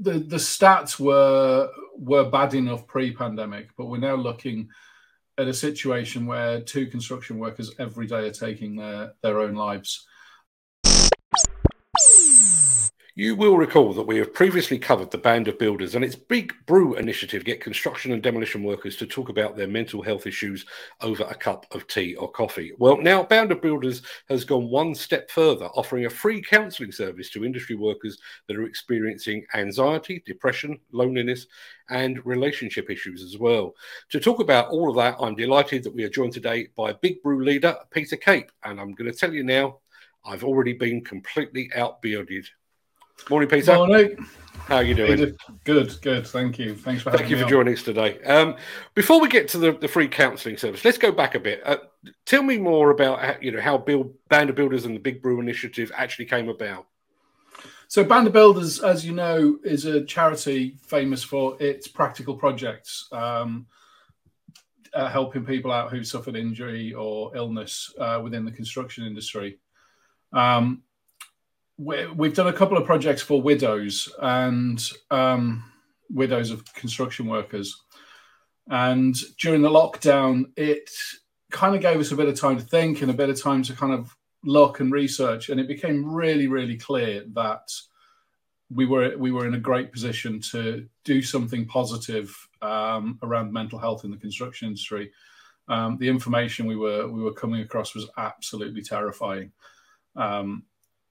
the the stats were were bad enough pre-pandemic, but we're now looking at a situation where two construction workers every day are taking their their own lives. You will recall that we have previously covered the Band of Builders and its Big Brew initiative get construction and demolition workers to talk about their mental health issues over a cup of tea or coffee. Well, now Band of Builders has gone one step further, offering a free counselling service to industry workers that are experiencing anxiety, depression, loneliness, and relationship issues as well. To talk about all of that, I'm delighted that we are joined today by Big Brew leader Peter Cape. And I'm going to tell you now, I've already been completely outbearded Morning, Peter. Morning. How are you doing? Peter, good, good. Thank you. Thanks for Thank you for on. joining us today. Um, before we get to the, the free counselling service, let's go back a bit. Uh, tell me more about how, you know how Build Band of Builders and the Big Brew Initiative actually came about. So, Band of Builders, as you know, is a charity famous for its practical projects, um, uh, helping people out who suffered injury or illness uh, within the construction industry. Um, we've done a couple of projects for widows and um, widows of construction workers. And during the lockdown, it kind of gave us a bit of time to think and a bit of time to kind of look and research. And it became really, really clear that we were we were in a great position to do something positive um, around mental health in the construction industry. Um, the information we were we were coming across was absolutely terrifying. Um,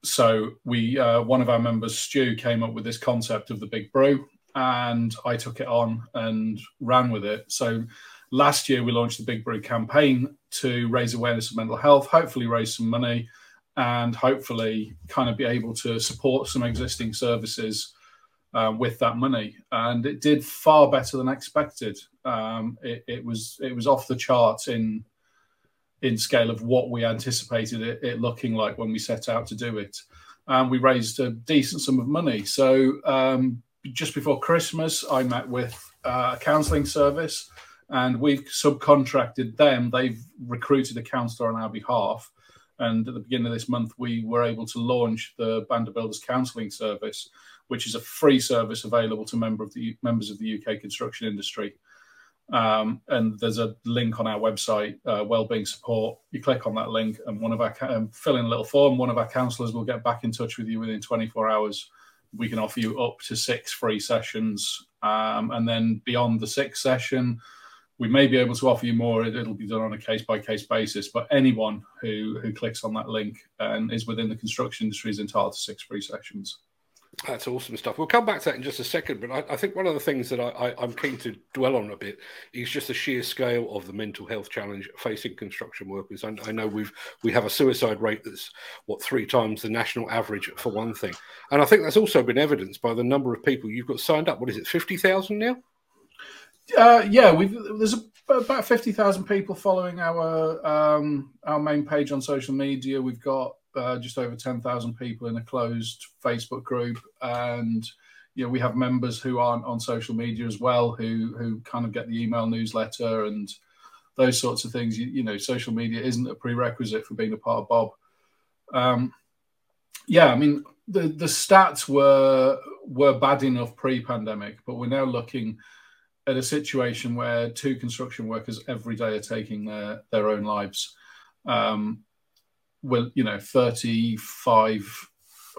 so we uh, one of our members stu came up with this concept of the big brew and i took it on and ran with it. So last year we launched the big brew campaign to raise awareness of mental health hopefully raise some money and hopefully kind of be able to support some existing services uh, with that money. And it did far better than expected. Um, it, it was it was off the charts in in scale of what we anticipated it, it looking like when we set out to do it. And we raised a decent sum of money. So um, just before Christmas, I met with uh, a counselling service and we've subcontracted them. They've recruited a counsellor on our behalf. And at the beginning of this month, we were able to launch the Band of Builders Counselling Service, which is a free service available to member of the, members of the UK construction industry. Um, and there's a link on our website, uh, Wellbeing Support. You click on that link, and one of our um, fill in a little form. One of our counsellors will get back in touch with you within 24 hours. We can offer you up to six free sessions, um, and then beyond the sixth session, we may be able to offer you more. It, will be done on a case by case basis. But anyone who who clicks on that link and is within the construction industry is entitled to six free sessions. That's awesome stuff. We'll come back to that in just a second, but I, I think one of the things that I, am keen to dwell on a bit is just the sheer scale of the mental health challenge facing construction workers. I, I know we've we have a suicide rate that's what three times the national average for one thing, and I think that's also been evidenced by the number of people you've got signed up. What is it, fifty thousand now? Uh, yeah, we've there's about fifty thousand people following our um, our main page on social media. We've got uh, just over 10,000 people in a closed Facebook group. And, you know, we have members who aren't on social media as well, who, who kind of get the email newsletter and those sorts of things. You, you know, social media isn't a prerequisite for being a part of Bob. Um, yeah, I mean, the, the stats were, were bad enough pre-pandemic, but we're now looking at a situation where two construction workers every day are taking their, their own lives. Um, well, you know, 35,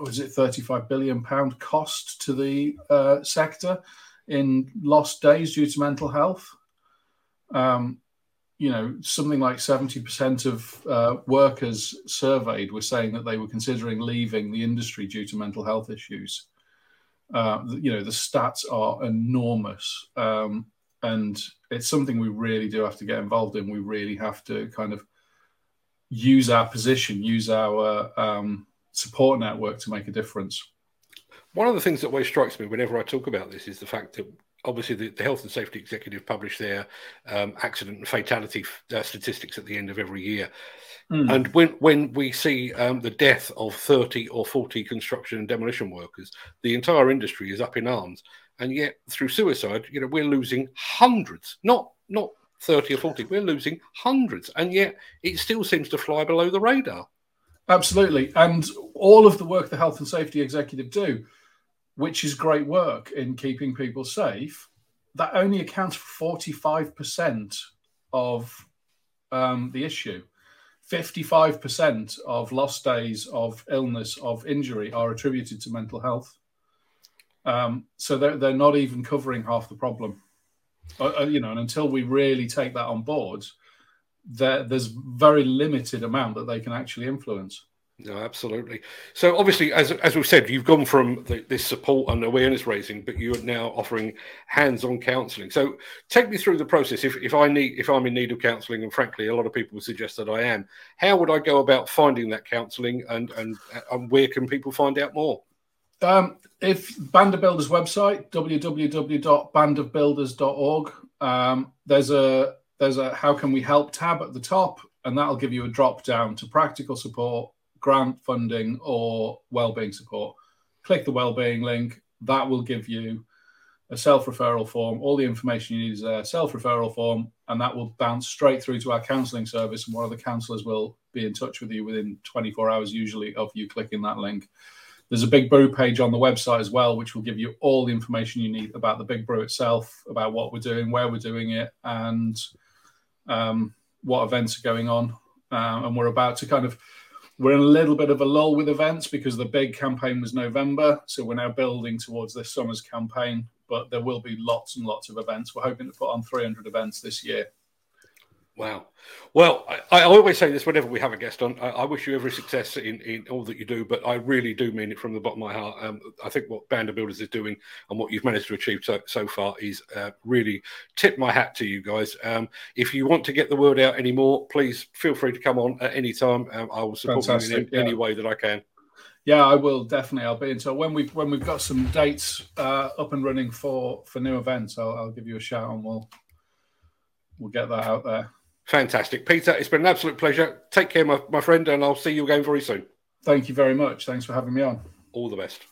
was it 35 billion pound cost to the uh, sector in lost days due to mental health. Um, you know, something like 70% of uh, workers surveyed were saying that they were considering leaving the industry due to mental health issues. Uh, you know, the stats are enormous. Um, and it's something we really do have to get involved in. We really have to kind of use our position, use our um, support network to make a difference. One of the things that always strikes me whenever I talk about this is the fact that obviously the, the Health and Safety Executive publish their um, accident and fatality uh, statistics at the end of every year. Mm. And when, when we see um, the death of 30 or 40 construction and demolition workers, the entire industry is up in arms. And yet, through suicide, you know, we're losing hundreds, not not 30 or 40. We're losing hundreds, and yet it still seems to fly below the radar. Absolutely. And all of the work the health and safety executive do which is great work in keeping people safe, that only accounts for 45% of um, the issue. 55% of lost days of illness, of injury, are attributed to mental health. Um, so they're, they're not even covering half the problem. Uh, uh, you know, and until we really take that on board, there, there's very limited amount that they can actually influence. No, absolutely. So obviously, as as we've said, you've gone from the, this support and awareness raising, but you are now offering hands-on counselling. So take me through the process. If, if I need, if I'm in need of counselling, and frankly, a lot of people suggest that I am, how would I go about finding that counselling, and, and and where can people find out more? Um, if Band of Builders website www.bandofbuilders.org, um, there's a there's a how can we help tab at the top, and that'll give you a drop down to practical support grant funding or well-being support, click the well-being link. That will give you a self-referral form. All the information you need is a self-referral form, and that will bounce straight through to our counselling service. And one of the counsellors will be in touch with you within 24 hours, usually, of you clicking that link. There's a Big Brew page on the website as well, which will give you all the information you need about the Big Brew itself, about what we're doing, where we're doing it, and um, what events are going on. Uh, and we're about to kind of we're in a little bit of a lull with events because the big campaign was November. So we're now building towards this summer's campaign, but there will be lots and lots of events. We're hoping to put on 300 events this year. Wow. Well, I, I, always say this whenever we have a guest on. I, I, wish you every success in, in all that you do, but I really do mean it from the bottom of my heart. Um, I think what Band of Builders is doing and what you've managed to achieve so, so far is uh, really tip my hat to you guys. Um, if you want to get the word out anymore, please feel free to come on at any time. Um, I will support Fantastic, you in yeah. any way that I can. Yeah, I will definitely. I'll be in. until when we've when we've got some dates uh, up and running for for new events. I'll, I'll give you a shout and we'll we'll get that out there. Fantastic. Peter, it's been an absolute pleasure. Take care, my, my friend, and I'll see you again very soon. Thank you very much. Thanks for having me on. All the best.